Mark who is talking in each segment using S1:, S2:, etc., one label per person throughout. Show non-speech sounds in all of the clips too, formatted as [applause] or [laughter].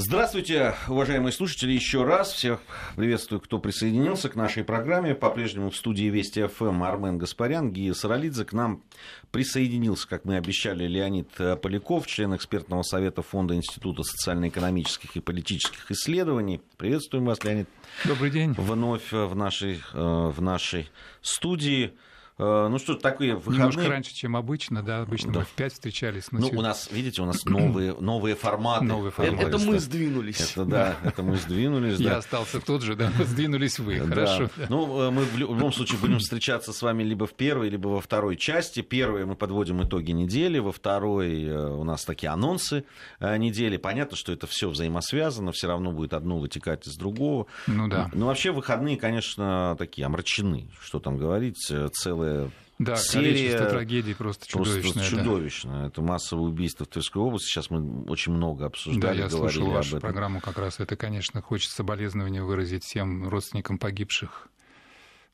S1: Здравствуйте, уважаемые слушатели, еще раз. Всех приветствую, кто присоединился к нашей программе. По-прежнему в студии Вести ФМ Армен Гаспарян, Гия Саралидзе. К нам присоединился, как мы обещали, Леонид Поляков, член экспертного совета Фонда Института социально-экономических и политических исследований. Приветствуем вас, Леонид.
S2: Добрый день.
S1: Вновь в нашей, э, в нашей студии. Э, ну что, такие выходные...
S2: Немножко раньше, чем обычно, да, обычно да. мы в 5 встречались.
S1: Ну, у нас, видите, у нас новые, [clears throat] новые форматы.
S2: Новые форматы.
S3: Это, это мы сдвинулись.
S1: Это да, [laughs] это мы сдвинулись.
S2: Я остался тот же, да, [laughs] сдвинулись вы, хорошо.
S1: Ну, э, мы в любом случае будем встречаться с вами либо в первой, либо во второй части. Первой мы подводим итоги недели, во второй э, у нас такие анонсы недели. Понятно, что это все взаимосвязано, все равно будет одно вытекать из другого.
S2: Ну да.
S1: Но вообще выходные, конечно, такие омрачены, что там говорить, целая целая
S2: да, серия трагедий просто чудовищное.
S1: Просто чудовищное. Да. Это массовое убийство в Тверской области. Сейчас мы очень много обсуждали,
S2: Да, я слушал вашу
S1: этом.
S2: программу как раз. Это, конечно, хочется соболезнования выразить всем родственникам погибших.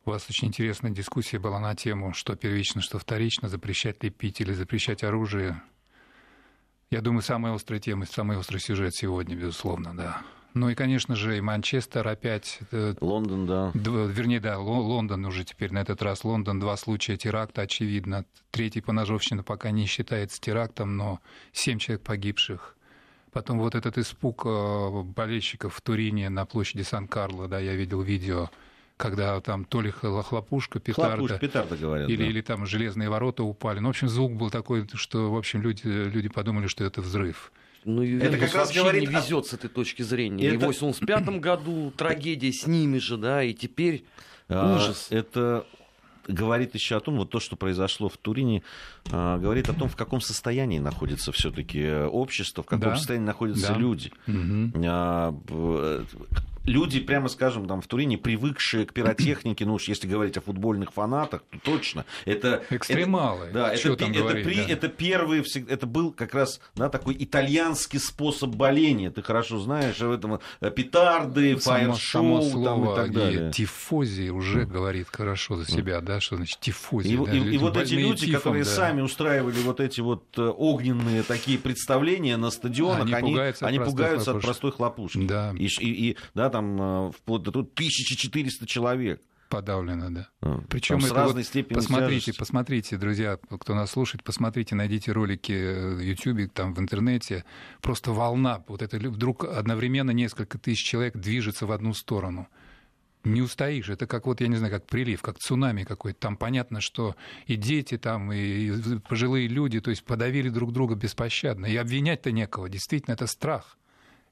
S2: У вас очень интересная дискуссия была на тему, что первично, что вторично, запрещать ли пить или запрещать оружие. Я думаю, самая острая тема, самый острый сюжет сегодня, безусловно, да. Ну и, конечно же, и Манчестер опять.
S1: Э, Лондон, да.
S2: Вернее, да, Лондон уже теперь на этот раз. Лондон, два случая теракта, очевидно. Третий поножовщина пока не считается терактом, но семь человек погибших. Потом вот этот испуг э, болельщиков в Турине на площади Сан-Карло, да, я видел видео, когда там то ли хлопушка, петарда,
S1: Хлопушка, петарда говорят,
S2: или,
S1: да.
S2: или там железные ворота упали. Ну, в общем, звук был такой, что, в общем, люди, люди подумали, что это взрыв.
S3: Ну, это как раз говорит... не везет с этой точки зрения. Это... И в 85 году [coughs] трагедия с ними же, да, и теперь а, ужас.
S1: Это говорит еще о том, вот то, что произошло в Турине, а, говорит о том, в каком состоянии находится все-таки общество, в каком да. состоянии находятся
S2: да.
S1: люди. Угу люди, прямо скажем, там в Турине, привыкшие к пиротехнике, ну уж если говорить о футбольных фанатах, то точно. Это,
S2: Экстремалы.
S1: Это, да, это, это, говорить, при, да. это первый, это был как раз да, такой итальянский способ боления. Ты хорошо знаешь об этом. Э, петарды, фаер-шоу там, и так далее.
S2: И тифози уже говорит хорошо за себя, да, что значит тифози.
S1: И,
S2: да,
S1: и, и вот эти люди,
S2: тифом,
S1: которые
S2: да.
S1: сами устраивали вот эти вот э, огненные такие представления на стадионах, они, они пугаются, они от, пугаются от простой хлопушки.
S2: Да.
S1: И, и, и да, там э, вплоть до 1400 человек.
S2: Подавлено, да.
S1: А, Причем с разной вот, степенью
S2: Посмотрите,
S1: тяжести.
S2: посмотрите, друзья, кто нас слушает, посмотрите, найдите ролики в YouTube, там в интернете. Просто волна. Вот это вдруг одновременно несколько тысяч человек движется в одну сторону не устоишь. Это как вот, я не знаю, как прилив, как цунами какой-то. Там понятно, что и дети там, и пожилые люди, то есть подавили друг друга беспощадно. И обвинять-то некого. Действительно, это страх.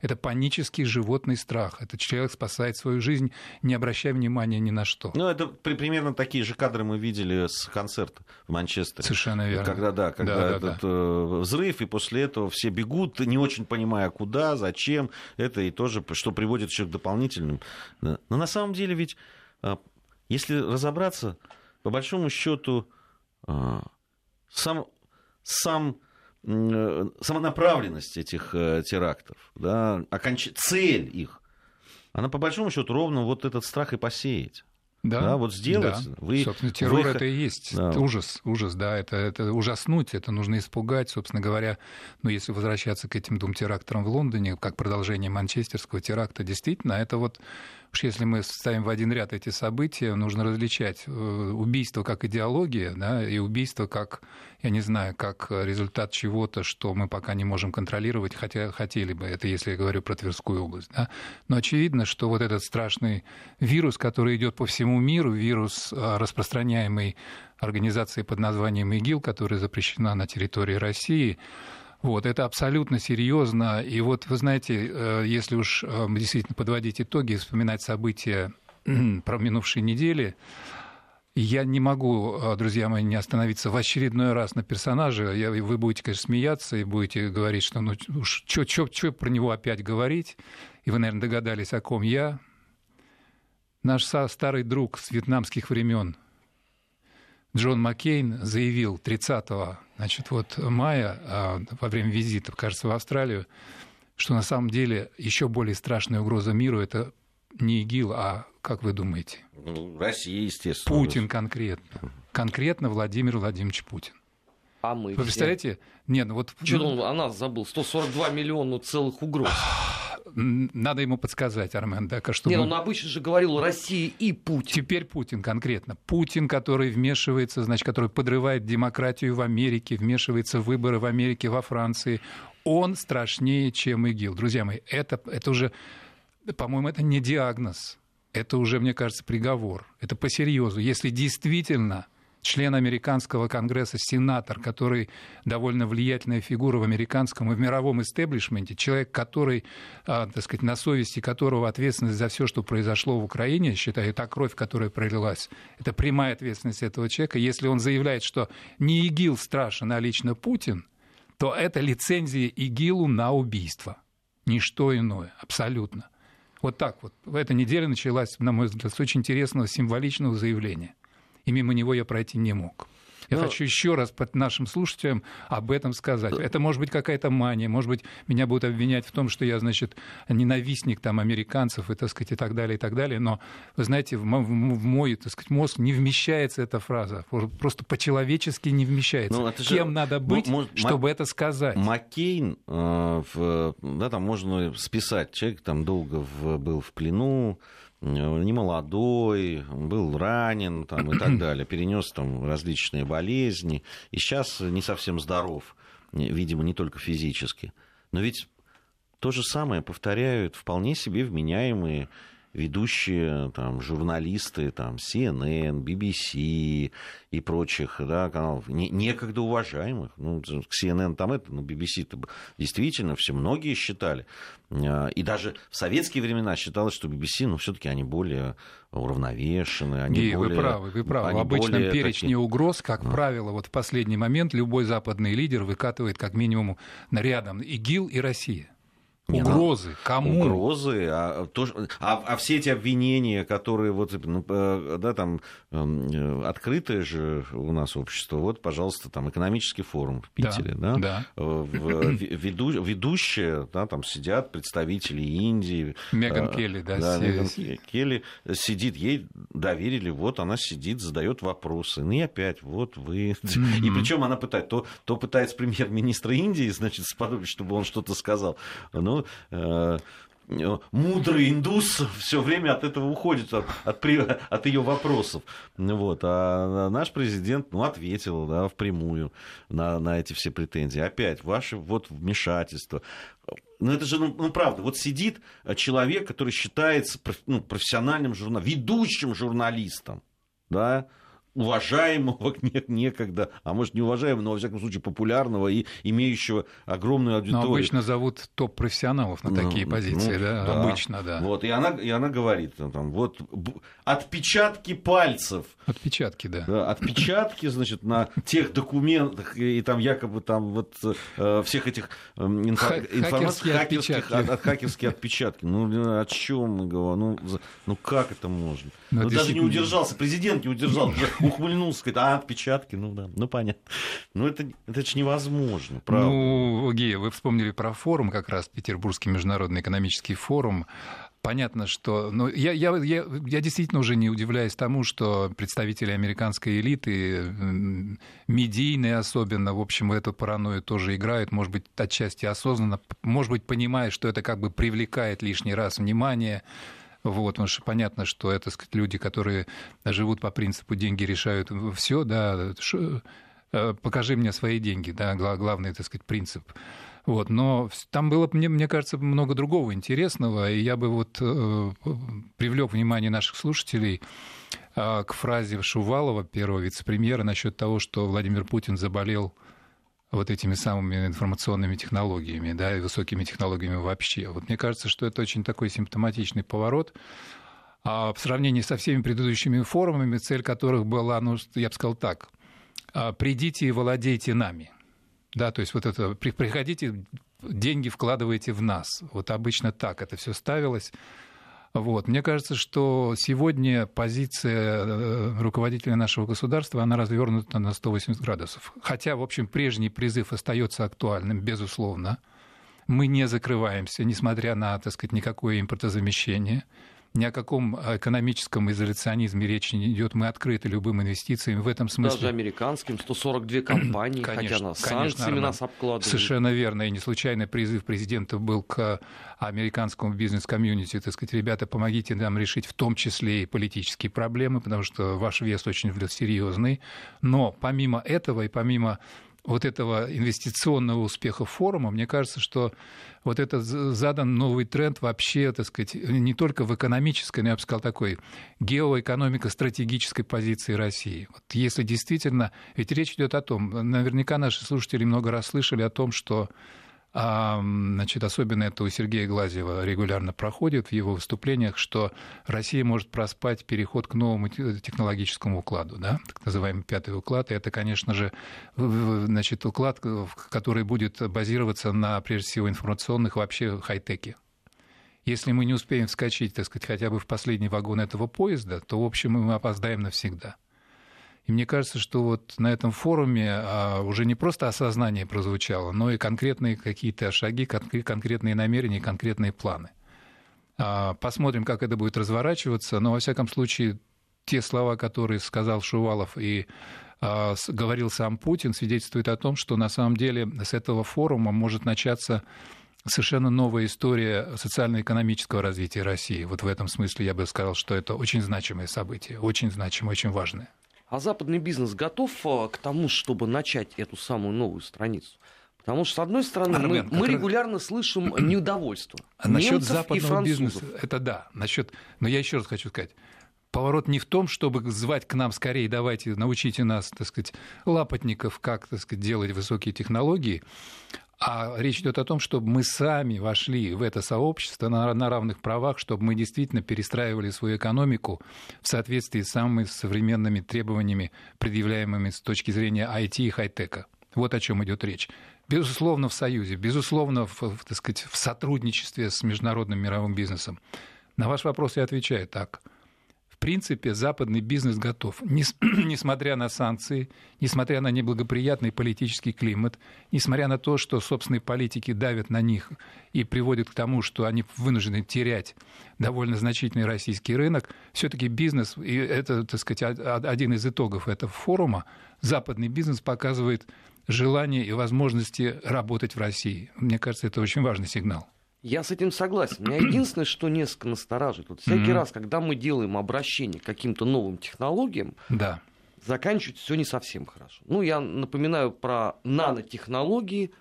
S2: Это панический животный страх. Этот человек спасает свою жизнь, не обращая внимания ни на что.
S1: Ну, это примерно такие же кадры мы видели с концерта в Манчестере.
S2: Совершенно верно.
S1: Когда, да, когда да, этот да, да. взрыв, и после этого все бегут, не очень понимая, куда, зачем. Это и тоже, что приводит еще к дополнительным. Но на самом деле ведь, а, если разобраться, по большому счету, а, сам, сам Э, самонаправленность этих э, терактов, да, оконч... цель их, она по большому счету ровно вот этот страх и посеять.
S2: Да,
S1: да, вот сделать.
S2: Да. Вы, собственно, террор вы... это и есть. Да. ужас, ужас, да, это, это ужаснуть, это нужно испугать, собственно говоря. Ну, если возвращаться к этим двум терактам в Лондоне, как продолжение манчестерского теракта, действительно, это вот Уж если мы ставим в один ряд эти события, нужно различать э, убийство как идеология, да, и убийство как, я не знаю, как результат чего-то, что мы пока не можем контролировать, хотя хотели бы, это если я говорю про Тверскую область. Да. Но очевидно, что вот этот страшный вирус, который идет по всему миру, вирус, э, распространяемый организацией под названием ИГИЛ, которая запрещена на территории России, вот, это абсолютно серьезно. И вот, вы знаете, э, если уж э, действительно подводить итоги, вспоминать события про минувшие недели, я не могу, э, друзья мои, не остановиться в очередной раз на персонаже. Я, вы будете, конечно, смеяться и будете говорить, что ну уж что про него опять говорить. И вы, наверное, догадались, о ком я. Наш старый друг с вьетнамских времен Джон Маккейн заявил 30 значит, вот мая а, во время визита, кажется, в Австралию, что на самом деле еще более страшная угроза миру это не ИГИЛ, а как вы думаете?
S1: Ну, Россия, естественно.
S2: Путин конкретно. Конкретно Владимир Владимирович Путин.
S3: А мы
S2: Вы представляете? Нет, ну вот...
S3: Что он о нас забыл? 142 миллиона целых угроз.
S2: Надо ему подсказать, Армен, да,
S3: чтобы... Не, он обычно же говорил Россия и Путин.
S2: Теперь Путин конкретно. Путин, который вмешивается, значит, который подрывает демократию в Америке, вмешивается в выборы в Америке, во Франции. Он страшнее, чем ИГИЛ. Друзья мои, это, это уже, по-моему, это не диагноз. Это уже, мне кажется, приговор. Это по серьезу. Если действительно член американского конгресса, сенатор, который довольно влиятельная фигура в американском и в мировом истеблишменте, человек, который, а, так сказать, на совести которого ответственность за все, что произошло в Украине, считаю, та кровь, которая пролилась, это прямая ответственность этого человека. Если он заявляет, что не ИГИЛ страшен, а лично Путин, то это лицензия ИГИЛу на убийство. Ничто иное, абсолютно. Вот так вот. В этой неделе началась, на мой взгляд, с очень интересного символичного заявления и мимо него я пройти не мог. Я Но... хочу еще раз под нашим слушателям об этом сказать. Это может быть какая-то мания, может быть, меня будут обвинять в том, что я, значит, ненавистник там американцев и, так сказать, и так далее, и так далее. Но, вы знаете, в мой, так сказать, мозг не вмещается эта фраза. Просто по-человечески не вмещается. Ну, Кем же... надо быть, может, чтобы это сказать?
S1: Маккейн, э, в, да, там можно списать. Человек там долго в, был в плену, не молодой, был ранен там, и так [clears throat] далее, перенес там различные болезни, и сейчас не совсем здоров, видимо, не только физически. Но ведь то же самое повторяют вполне себе вменяемые ведущие там, журналисты там, CNN, BBC и прочих да, каналов, не, некогда уважаемых. Ну, CNN там это, ну, BBC -то действительно все многие считали. А, и даже в советские времена считалось, что BBC, ну, все-таки они более уравновешены. Они
S2: и
S1: более,
S2: вы правы, вы правы. В обычном перечне такие... угроз, как а. правило, вот в последний момент любой западный лидер выкатывает как минимум рядом ИГИЛ и Россия. Угрозы. Кому?
S1: Угрозы. А, то, а, а все эти обвинения, которые вот, ну, э, да, там, эм, открытое же у нас общество, вот, пожалуйста, там, экономический форум в Питере, да?
S2: да?
S1: Э, в, веду, ведущие, да, там сидят представители Индии.
S2: Меган э, Келли, да?
S1: Да, Меган Келли сидит, ей доверили, вот она сидит, задает вопросы. Ну и опять, вот вы. И причем она пытается, то, то пытается премьер-министра Индии, значит, сподобить, чтобы он что-то сказал. Но ну, э, мудрый индус все время от этого уходит, от, от, от ее вопросов. Вот. А наш президент ну, ответил да, впрямую на, на эти все претензии. Опять, ваше вот вмешательство. Ну, это же, ну, ну, правда, вот сидит человек, который считается ну, профессиональным журналистом, ведущим журналистом, да, уважаемого [laughs] некогда, а может не уважаемого, но во всяком случае популярного и имеющего огромную аудиторию. Но
S2: обычно зовут топ-профессионалов на такие ну, позиции, ну, да? да? Обычно, да.
S1: Вот, и она, и она говорит, там, вот отпечатки пальцев.
S2: Отпечатки, да.
S1: да. Отпечатки, значит, на тех документах и там якобы там вот э, всех этих э, инфо, информации, хакерских, от, от, хакерские отпечатки. Ну, о чем мы говорим? Ну, ну как это можно? Ну, даже не удержался, президент не удержался ухмыльнулся, говорит, а, отпечатки, ну да, ну понятно. Ну это, это же невозможно, правда.
S2: Ну, Гея, вы вспомнили про форум, как раз Петербургский международный экономический форум. Понятно, что... Ну, я, я, я, я действительно уже не удивляюсь тому, что представители американской элиты, медийные особенно, в общем, в эту паранойю тоже играют, может быть, отчасти осознанно, может быть, понимая, что это как бы привлекает лишний раз внимание, вот, потому что понятно, что это сказать, люди, которые живут по принципу деньги решают все, да, э, покажи мне свои деньги, да, главный, так сказать, принцип. Вот, но там было, мне, мне кажется, много другого интересного, и я бы вот э, привлек внимание наших слушателей э, к фразе Шувалова, первого вице-премьера, насчет того, что Владимир Путин заболел вот этими самыми информационными технологиями, да, и высокими технологиями вообще. Вот мне кажется, что это очень такой симптоматичный поворот. А в сравнении со всеми предыдущими форумами, цель которых была, ну, я бы сказал так, «А, придите и владейте нами. Да, то есть вот это, приходите, деньги вкладывайте в нас. Вот обычно так это все ставилось. Вот. Мне кажется, что сегодня позиция э, руководителя нашего государства, она развернута на 180 градусов. Хотя, в общем, прежний призыв остается актуальным, безусловно. Мы не закрываемся, несмотря на, так сказать, никакое импортозамещение. Ни о каком экономическом изоляционизме речи не идет. Мы открыты любым инвестициям. В этом смысле...
S3: Даже американским, 142 [clears throat] компании, конечно, хотя нас санкциями нас обкладывают.
S2: Совершенно верно. И не случайно призыв президента был к американскому бизнес-комьюнити, так сказать, ребята, помогите нам решить в том числе и политические проблемы, потому что ваш вес очень серьезный. Но помимо этого и помимо вот этого инвестиционного успеха форума, мне кажется, что вот этот задан новый тренд вообще, так сказать, не только в экономической, но я бы сказал, такой геоэкономико-стратегической позиции России. Вот если действительно, ведь речь идет о том, наверняка наши слушатели много раз слышали о том, что значит, особенно это у Сергея Глазева регулярно проходит в его выступлениях, что Россия может проспать переход к новому технологическому укладу, да, так называемый пятый уклад. И это, конечно же, значит, уклад, который будет базироваться на, прежде всего, информационных вообще хай-теке. Если мы не успеем вскочить, так сказать, хотя бы в последний вагон этого поезда, то, в общем, мы опоздаем навсегда. И мне кажется, что вот на этом форуме а, уже не просто осознание прозвучало, но и конкретные какие-то шаги, конкретные намерения, конкретные планы. А, посмотрим, как это будет разворачиваться, но, во всяком случае, те слова, которые сказал Шувалов и а, говорил сам Путин, свидетельствуют о том, что на самом деле с этого форума может начаться совершенно новая история социально-экономического развития России. Вот в этом смысле я бы сказал, что это очень значимое событие, очень значимое, очень важное.
S3: А западный бизнес готов а, к тому, чтобы начать эту самую новую страницу? Потому что, с одной стороны, Армен, мы, мы регулярно слышим [clears throat] недовольство.
S2: А насчет западного бизнеса, это да. Насчет, но я еще раз хочу сказать, поворот не в том, чтобы звать к нам скорее, давайте, научите нас, так сказать, лапотников, как, так сказать, делать высокие технологии, а речь идет о том, чтобы мы сами вошли в это сообщество на, равных правах, чтобы мы действительно перестраивали свою экономику в соответствии с самыми современными требованиями, предъявляемыми с точки зрения IT и хай-тека. Вот о чем идет речь. Безусловно, в союзе, безусловно, в, так сказать, в сотрудничестве с международным мировым бизнесом. На ваш вопрос я отвечаю так – принципе, западный бизнес готов. [clears throat] Несмотря на санкции, несмотря на неблагоприятный политический климат, несмотря на то, что собственные политики давят на них и приводят к тому, что они вынуждены терять довольно значительный российский рынок, все-таки бизнес, и это, так сказать, один из итогов этого форума, западный бизнес показывает желание и возможности работать в России. Мне кажется, это очень важный сигнал.
S3: Я с этим согласен. Меня [clears throat] единственное, что несколько настораживает. Вот всякий mm-hmm. раз, когда мы делаем обращение к каким-то новым технологиям, да. заканчивается все не совсем хорошо. Ну, я напоминаю про нанотехнологии,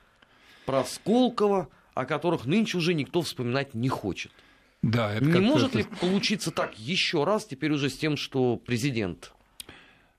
S3: про Сколково, о которых нынче уже никто вспоминать не хочет. Да, это не может ли получиться так еще раз, теперь уже с тем, что президент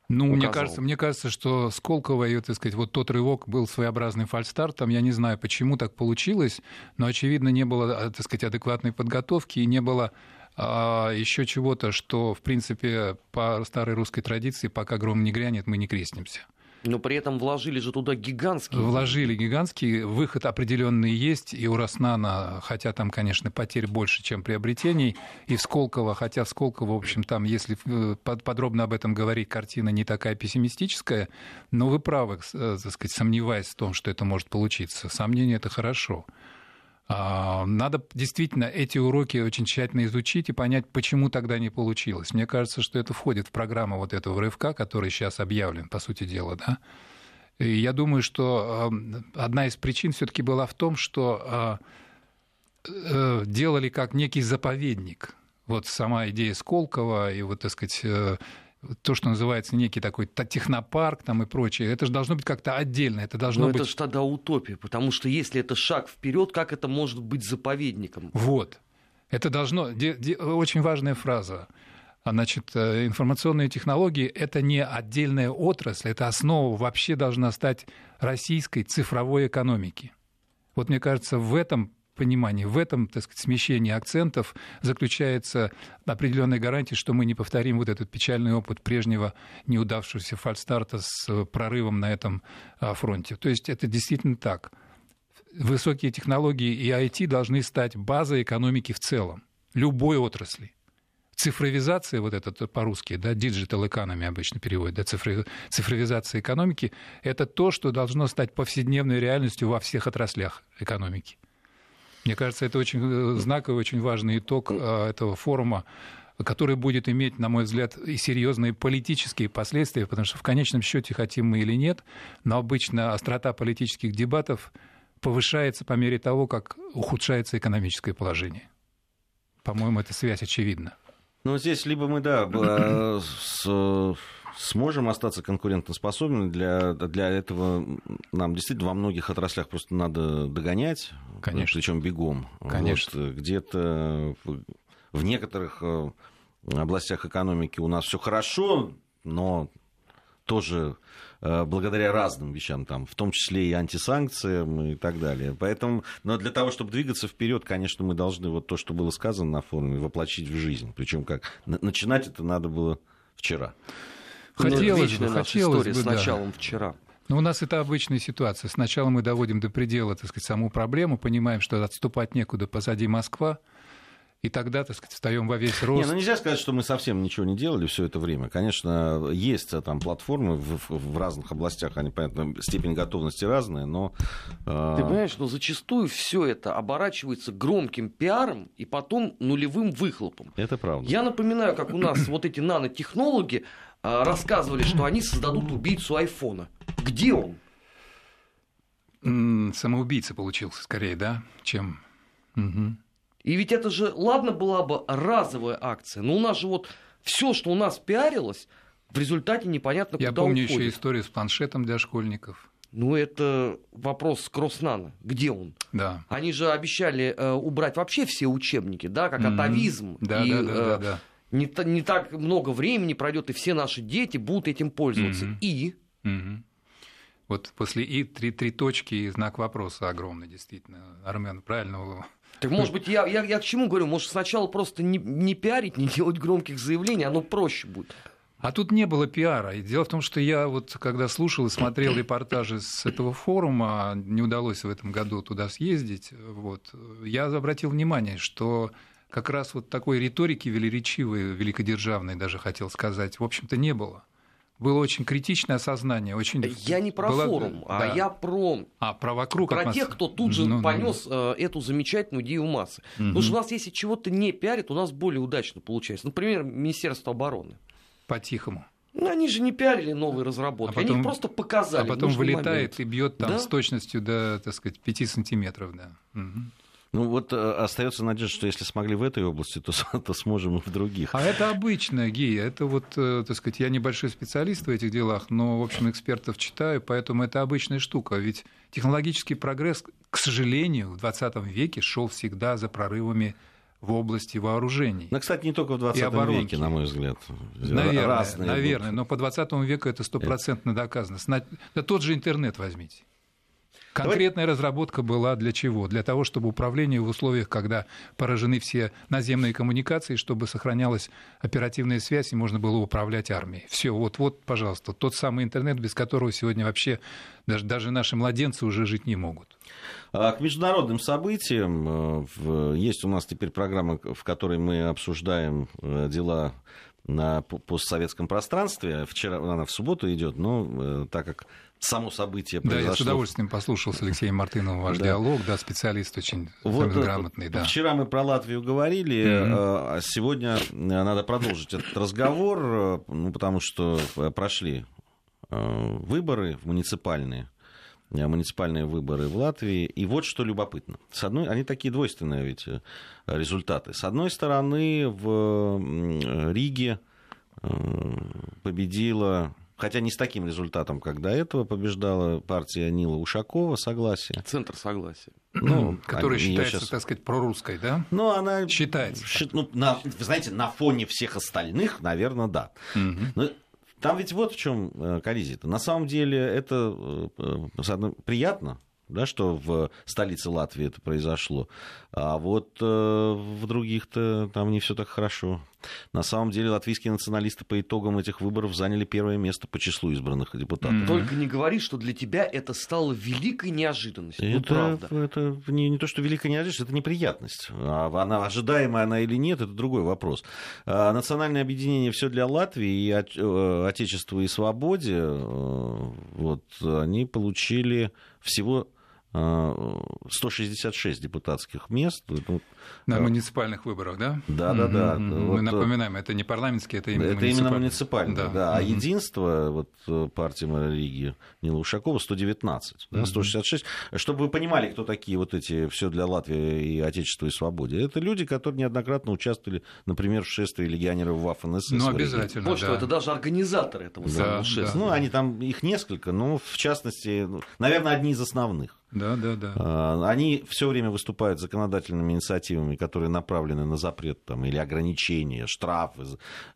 S2: ну, указал. мне кажется, мне кажется, что Сколково, и, так сказать, вот тот рывок был своеобразным фальстартом. Я не знаю, почему так получилось, но, очевидно, не было, а, так сказать, адекватной подготовки и не было а, еще чего-то, что, в принципе, по старой русской традиции, пока гром не грянет, мы не крестимся.
S3: Но при этом вложили же туда гигантские.
S2: Вложили гигантский. Выход определенный есть. И у Роснана, хотя там, конечно, потерь больше, чем приобретений. И в Сколково, хотя в Сколково, в общем, там, если э, подробно об этом говорить, картина не такая пессимистическая. Но вы правы, э, так сказать, сомневаясь в том, что это может получиться. Сомнение – это хорошо. А, надо действительно эти уроки очень тщательно изучить и понять, почему тогда не получилось. Мне кажется, что это входит в программу вот этого рывка, который сейчас объявлен, по сути дела, да. И я думаю, что одна из причин все-таки была в том, что а, э, делали как некий заповедник. Вот сама идея Сколково и вот, так сказать, э, то, что называется некий такой технопарк там и прочее, это же должно быть как-то отдельно. Это должно
S3: Но
S2: быть...
S3: это же тогда утопия, потому что если это шаг вперед, как это может быть заповедником?
S2: Вот. Это должно... Очень важная фраза. Значит, э, информационные технологии – это не отдельная отрасль, это основа вообще должна стать российской цифровой экономики. Вот мне кажется, в этом понимании. В этом, так сказать, смещении акцентов заключается определенная гарантия, что мы не повторим вот этот печальный опыт прежнего неудавшегося фальстарта с прорывом на этом а, фронте. То есть это действительно так. Высокие технологии и IT должны стать базой экономики в целом, любой отрасли. Цифровизация, вот это по-русски, да, digital economy обычно переводят, да, цифровизация экономики, это то, что должно стать повседневной реальностью во всех отраслях экономики. Мне кажется, это очень э, знаковый, очень важный итог э, этого форума который будет иметь, на мой взгляд, и серьезные политические последствия, потому что в конечном счете, хотим мы или нет, но обычно острота политических дебатов повышается по мере того, как ухудшается экономическое положение. По-моему, эта связь очевидна.
S1: Ну, здесь либо мы, да, э, с, сможем остаться конкурентоспособными, для, для этого нам действительно во многих отраслях просто надо догонять,
S2: Конечно.
S1: причем бегом.
S2: Конечно.
S1: Вот, где-то в некоторых э, областях экономики у нас все хорошо, но тоже э, благодаря разным вещам, там, в том числе и антисанкциям и так далее. Поэтому, но для того, чтобы двигаться вперед, конечно, мы должны вот то, что было сказано на форуме, воплотить в жизнь. Причем как начинать это надо было вчера.
S3: Хотелось бы, хотелось бы, с началом да. вчера.
S2: Но у нас это обычная ситуация. Сначала мы доводим до предела, так сказать, саму проблему, понимаем, что отступать некуда, позади Москва, и тогда, так сказать, встаем во весь рост.
S1: Не, ну нельзя сказать, что мы совсем ничего не делали все это время. Конечно, есть э, там платформы в, в разных областях, они, понятно, степень готовности разная, но...
S3: Э... Ты понимаешь, но зачастую все это оборачивается громким пиаром и потом нулевым выхлопом.
S1: Это правда.
S3: Я напоминаю, как у нас вот эти нанотехнологи э, рассказывали, что они создадут убийцу айфона. Где он?
S2: Самоубийца получился скорее, да, чем... Угу.
S3: И ведь это же, ладно, была бы разовая акция, но у нас же вот все, что у нас пиарилось, в результате непонятно
S2: Я
S3: куда
S2: помню
S3: уходит.
S2: еще историю с планшетом для школьников.
S3: Ну, это вопрос Кросснана. Где он?
S2: Да.
S3: Они же обещали э, убрать вообще все учебники, да, как mm-hmm. атовизм.
S2: Да,
S3: и,
S2: да, да, да, да.
S3: Не, не так много времени пройдет, и все наши дети будут этим пользоваться. Mm-hmm. И.
S2: Mm-hmm. Вот после и три, три точки и знак вопроса огромный, действительно. Армен правильно
S3: так, может быть, я, я, я к чему говорю? Может, сначала просто не, не пиарить, не делать громких заявлений, оно проще будет.
S2: А тут не было пиара. И дело в том, что я вот когда слушал и смотрел репортажи с этого форума, не удалось в этом году туда съездить, вот, я обратил внимание, что как раз вот такой риторики велеречивой, великодержавной даже хотел сказать, в общем-то, не было было очень критичное осознание. Очень...
S3: Я не про была... форум, а да. а я про,
S2: а, про, вокруг
S3: про тех, кто тут же ну, ну понес ну, эту замечательную идею массы. Угу. Потому что у нас, если чего-то не пиарит, у нас более удачно получается. Например, Министерство обороны.
S2: По-тихому.
S3: Ну, они же не пиарили новые разработки, а потом, они их просто показали.
S2: А потом вылетает момент. и бьет там да? с точностью до, так сказать, 5 сантиметров, да. Угу.
S1: Ну вот э, остается надежда, что если смогли в этой области, то, то сможем и в других.
S2: А это обычная гея. Это вот, э, так сказать, я небольшой специалист в этих делах, но, в общем, экспертов читаю, поэтому это обычная штука. Ведь технологический прогресс, к сожалению, в 20 веке шел всегда за прорывами в области вооружений.
S1: Ну, кстати, не только в 20 веке, на мой взгляд.
S2: Наверное, Разные наверное но по 20 веку это стопроцентно доказано. Да тот же интернет возьмите. Конкретная Давай... разработка была для чего? Для того, чтобы управление в условиях, когда поражены все наземные коммуникации, чтобы сохранялась оперативная связь и можно было управлять армией. Все, вот, вот, пожалуйста, тот самый интернет, без которого сегодня вообще даже, даже наши младенцы уже жить не могут.
S1: А к международным событиям э, есть у нас теперь программа, в которой мы обсуждаем э, дела на постсоветском пространстве. Вчера она в субботу идет, но э, так как само событие произошло...
S2: Да, я с удовольствием послушал с Алексеем Мартыновым ваш да. диалог, да, специалист очень вот, э, грамотный, да.
S1: Вчера мы про Латвию говорили, mm-hmm. а сегодня надо продолжить этот разговор, ну, потому что прошли выборы муниципальные, муниципальные выборы в Латвии. И вот что любопытно. С одной, они такие двойственные ведь результаты. С одной стороны, в Риге победила хотя не с таким результатом, как до этого побеждала партия Нила Ушакова, согласие.
S3: Центр согласия.
S2: Ну, Которая считается, сейчас... так сказать, прорусской, да?
S1: Ну, она...
S2: Считается.
S1: Ну, на, вы знаете, на фоне всех остальных, наверное, да. Угу. Но там ведь вот в чем э, коллизия-то. На самом деле это э, э, приятно, да, что в столице Латвии это произошло. А вот в других-то там не все так хорошо. На самом деле латвийские националисты по итогам этих выборов заняли первое место по числу избранных депутатов. Mm-hmm.
S3: Только не говори, что для тебя это стало великой неожиданностью. Ну,
S1: это,
S3: ну, правда.
S1: это не, не то, что великая неожиданность, это неприятность. А она ожидаемая она или нет, это другой вопрос. А национальное объединение все для Латвии и э, Отечество и свободе, э, вот, они получили всего 166 депутатских мест.
S2: На муниципальных выборах, да?
S1: Да, да, да.
S2: Мы вот, напоминаем, это не парламентские, это именно
S1: Это именно муниципальные, да. да. А единство, вот партия Марии Нила Ушакова, 119, да, 166. Чтобы вы понимали, кто такие вот эти все для Латвии и Отечества и свободе. Это люди, которые неоднократно участвовали, например, в шествии легионеров ВАФ НСС.
S2: Ну, обязательно,
S3: Вот да. что, это даже организаторы этого да, самого шествия.
S1: Ну, они там, их несколько, но в частности, ну, наверное, одни из основных.
S2: Да, да, да.
S1: А, они все время выступают законодательными инициативами, которые направлены на запрет там, или ограничения, штрафы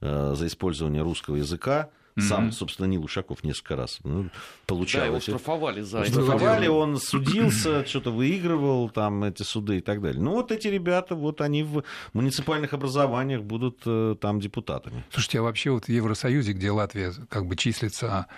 S1: э, за использование русского языка. Сам, mm-hmm. собственно, Нил Ушаков несколько раз ну, получал. Да,
S3: его штрафовали за это.
S1: Штрафовали, он судился, [clears throat] что-то выигрывал, там эти суды и так далее. Ну, вот эти ребята, вот они в муниципальных образованиях будут э, там депутатами.
S2: Слушайте, а вообще вот в Евросоюзе, где Латвия как бы числится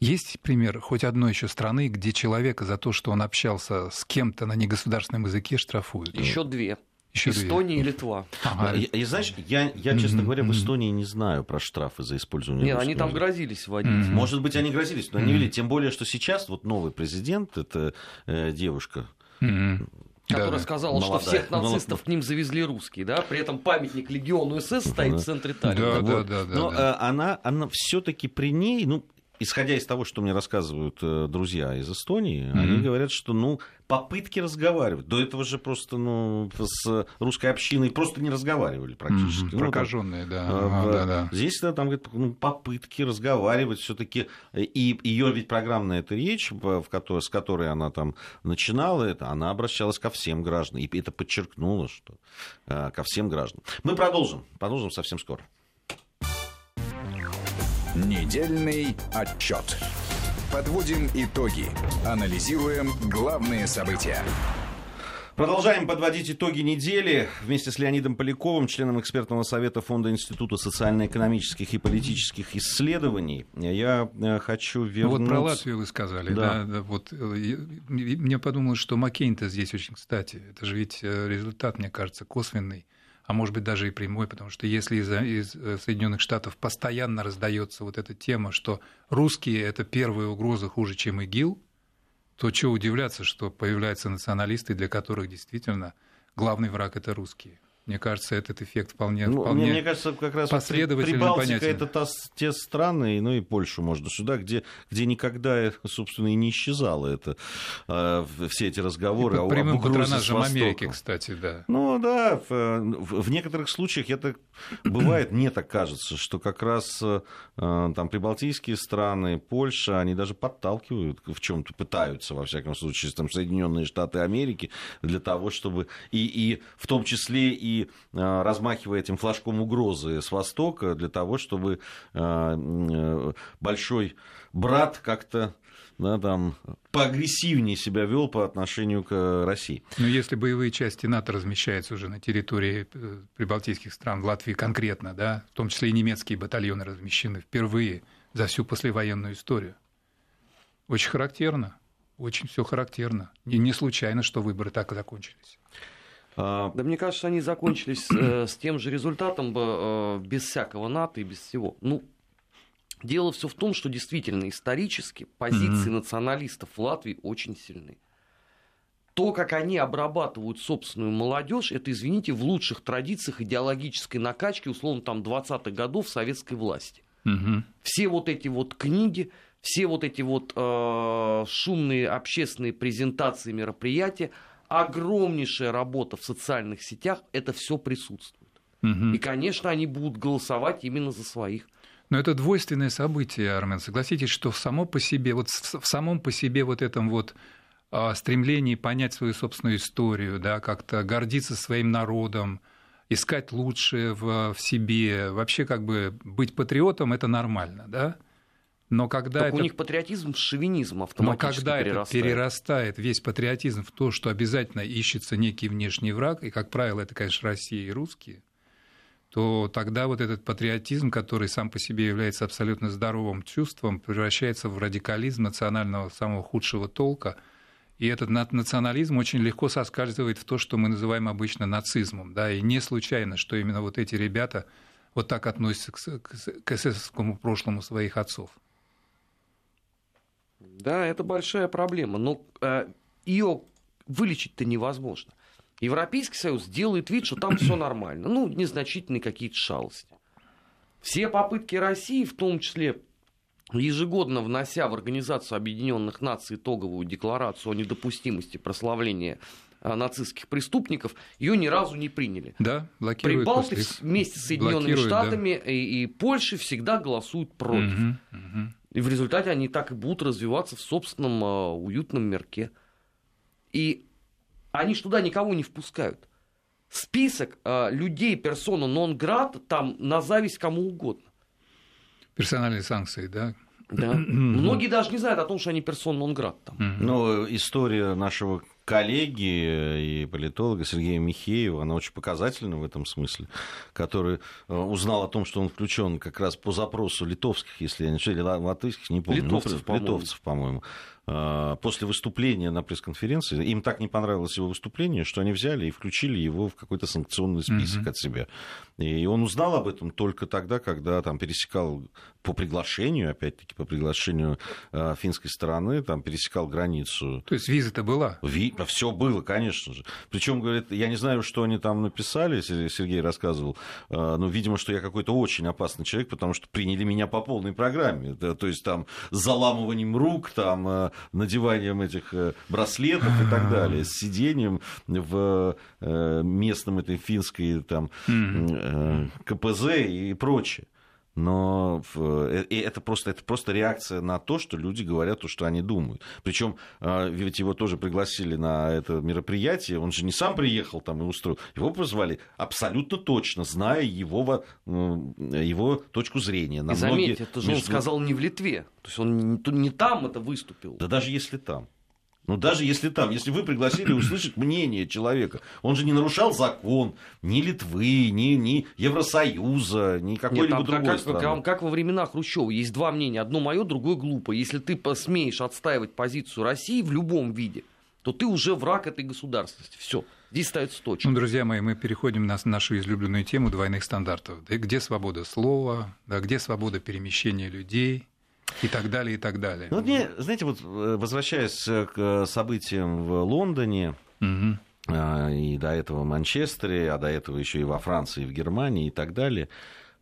S2: есть пример хоть одной еще страны, где человека за то, что он общался с кем-то на негосударственном языке, штрафуют?
S3: Еще две. Еще Эстония две. и Литва.
S1: Ага. И, и знаешь, я, я, честно говоря, в Эстонии не знаю про штрафы за использование
S3: Нет, они там языка. грозились вводить. Mm-hmm.
S1: Может быть, они грозились, но они вели. Тем более, что сейчас вот новый президент, это э, девушка,
S3: mm-hmm которая да, сказала, молодая, что всех нацистов к ним завезли русские, да, при этом памятник легиону СС стоит в центре Таллина.
S1: Да, вот. да, да, Но да. Э, она, она все-таки при ней, ну, исходя из того, что мне рассказывают э, друзья из Эстонии, mm-hmm. они говорят, что ну попытки разговаривать. До этого же просто ну, с русской общиной просто не разговаривали практически. Mm-hmm.
S2: Прокаженные, ну, да. Ага,
S1: да, да. Здесь да, там говорят, ну, попытки разговаривать все-таки. И ее ведь программная эта речь, в которой, с которой она там начинала это, она обращалась ко всем гражданам. И это подчеркнуло, что э, ко всем гражданам. Мы продолжим. Продолжим совсем скоро.
S4: Недельный отчет. Подводим итоги. Анализируем главные события.
S1: Продолжаем подводить итоги недели вместе с Леонидом Поляковым, членом экспертного совета Фонда Института социально-экономических и политических исследований. Я э, хочу вернуться...
S2: Ну, вот про Латвию вы сказали, да. да, да вот, э, мне подумалось, что Маккейн-то здесь очень кстати. Это же ведь э, результат, мне кажется, косвенный а может быть даже и прямой, потому что если из, из э, Соединенных Штатов постоянно раздается вот эта тема, что русские это первая угроза хуже, чем ИГИЛ, то что удивляться, что появляются националисты, для которых действительно главный враг это русские. Мне кажется, этот эффект вполне, ну, вполне
S1: мне, кажется, как раз
S2: последовательно
S1: Прибалтика понятен. это та, те страны, ну и Польшу можно сюда, где, где никогда, собственно, и не исчезало это, э, все эти разговоры и
S2: о, прямым об патронажем Америки, кстати, да.
S1: Ну да, в, в некоторых случаях это [clears throat] бывает, мне так кажется, что как раз э, там прибалтийские страны, Польша, они даже подталкивают в чем-то, пытаются, во всяком случае, там Соединенные Штаты Америки для того, чтобы и, и в том числе и а, размахивая этим флажком угрозы с Востока для того, чтобы а, э, большой брат как-то да, там, поагрессивнее себя вел по отношению к России.
S2: Но если боевые части НАТО размещаются уже на территории э, прибалтийских стран, в Латвии конкретно, да, в том числе и немецкие батальоны размещены впервые за всю послевоенную историю. Очень характерно, очень все характерно. И не случайно, что выборы так и закончились.
S3: А, да мне кажется, они закончились э, с тем же результатом э, без всякого НАТО и без всего. Ну, дело все в том, что действительно исторически позиции mm-hmm. националистов в Латвии очень сильны. То, как они обрабатывают собственную молодежь, это, извините, в лучших традициях идеологической накачки, условно, там, 20-х годов советской власти. Угу. Все вот эти вот книги, все вот эти вот э, шумные общественные презентации, мероприятия, огромнейшая работа в социальных сетях, это все присутствует. Угу. И, конечно, они будут голосовать именно за своих.
S2: Но это двойственное событие, Армен. Согласитесь, что само по себе, вот в самом по себе вот этом вот а, стремлении понять свою собственную историю, да, как-то гордиться своим народом, искать лучшее в, в себе, вообще как бы быть патриотом это нормально, да? Но когда
S3: так
S2: это...
S3: у них патриотизм в шовинизм автоматически
S2: Но когда перерастает. это перерастает весь патриотизм в то, что обязательно ищется некий внешний враг, и, как правило, это, конечно, Россия и русские, то тогда вот этот патриотизм, который сам по себе является абсолютно здоровым чувством, превращается в радикализм национального самого худшего толка. И этот национализм очень легко соскальзывает в то, что мы называем обычно нацизмом. Да? И не случайно, что именно вот эти ребята вот так относятся к, к, к эсэсовскому прошлому своих отцов.
S3: Да, это большая проблема. Но э, ее вылечить-то невозможно. Европейский Союз делает вид, что там все нормально. Ну, незначительные какие-то шалости. Все попытки России, в том числе ежегодно внося в Организацию Объединенных Наций итоговую декларацию о недопустимости прославления а, нацистских преступников, ее ни разу не приняли.
S2: Да, блокируют.
S3: Прибалты вместе с Соединенными Штатами да. и, и Польшей всегда голосуют против. Угу, угу. И в результате они так и будут развиваться в собственном uh, уютном мирке. И они ж туда никого не впускают. Список uh, людей, персона нон-град, там на зависть кому угодно.
S2: Персональные санкции, да?
S3: Да. [clears throat] Многие даже не знают о том, что они персон нон-град там.
S1: Но история нашего коллеги и политолога Сергея Михеева, она очень показательна в этом смысле, который э, узнал о том, что он включен как раз по запросу литовских, если я не ошибаюсь, или латышских, не помню,
S3: литовцев, ну,
S1: по-моему. литовцев, по-моему. А, после выступления на пресс-конференции, им так не понравилось его выступление, что они взяли и включили его в какой-то санкционный список mm-hmm. от себя. И он узнал об этом только тогда, когда там пересекал по приглашению, опять-таки по приглашению э, финской стороны, там пересекал границу.
S2: То есть виза-то была?
S1: Ви... Все было, конечно же. Причем, говорит, я не знаю, что они там написали, Сергей рассказывал, э, но, видимо, что я какой-то очень опасный человек, потому что приняли меня по полной программе. То есть там заламыванием рук, там надеванием этих э, браслетов и так далее, с сидением в э, местном этой финской там, э, КПЗ и прочее. Но это просто, это просто реакция на то, что люди говорят то, что они думают. Причем ведь его тоже пригласили на это мероприятие, он же не сам приехал там и устроил, его позвали абсолютно точно, зная его, его точку зрения.
S3: На и заметьте, многие... это же он сказал не в Литве, то есть он не, не там это выступил.
S1: Да даже если там. Ну, даже если там, если вы пригласили услышать мнение человека, он же не нарушал закон ни Литвы, ни, ни Евросоюза, ни какой-либо другой
S3: как,
S1: страны.
S3: Как, как во времена Хрущева. Есть два мнения. Одно мое, другое глупое. Если ты посмеешь отстаивать позицию России в любом виде, то ты уже враг этой государственности. Все. Здесь ставится точка.
S2: Ну, друзья мои, мы переходим на нашу излюбленную тему двойных стандартов. Где свобода слова, да, где свобода перемещения людей, и так далее, и так далее.
S1: Ну, мне, знаете, вот э, возвращаясь к событиям в Лондоне, угу. и до этого в Манчестере, а до этого еще и во Франции, и в Германии и так далее,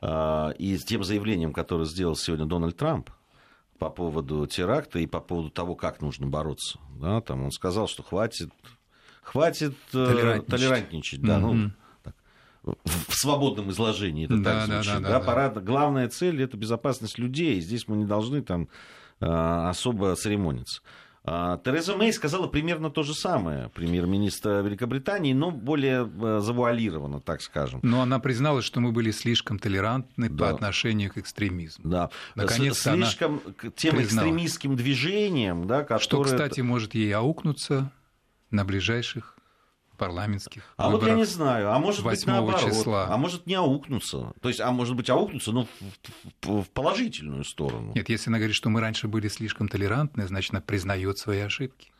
S1: и с тем заявлением, которое сделал сегодня Дональд Трамп по поводу теракта и по поводу того, как нужно бороться. Да, там он сказал, что хватит, хватит э, толерантничать. толерантничать да, угу. ну, в свободном изложении это да, так звучит. Да, да, да, да. Пора, главная цель это безопасность людей. Здесь мы не должны там а, особо церемониться. А, Тереза Мэй сказала примерно то же самое, премьер-министр Великобритании, но более а, завуалированно, так скажем.
S2: Но она признала, что мы были слишком толерантны да. по отношению к экстремизму.
S1: Да, наконец слишком к тем признала. экстремистским движениям, да, которые...
S2: Что, кстати, может ей аукнуться на ближайших парламентских
S1: А вот я не знаю, а может быть наоборот,
S2: числа.
S1: а может не аукнуться, то есть, а может быть аукнуться, но в, в, положительную сторону.
S2: Нет, если она говорит, что мы раньше были слишком толерантны, значит, она признает свои ошибки.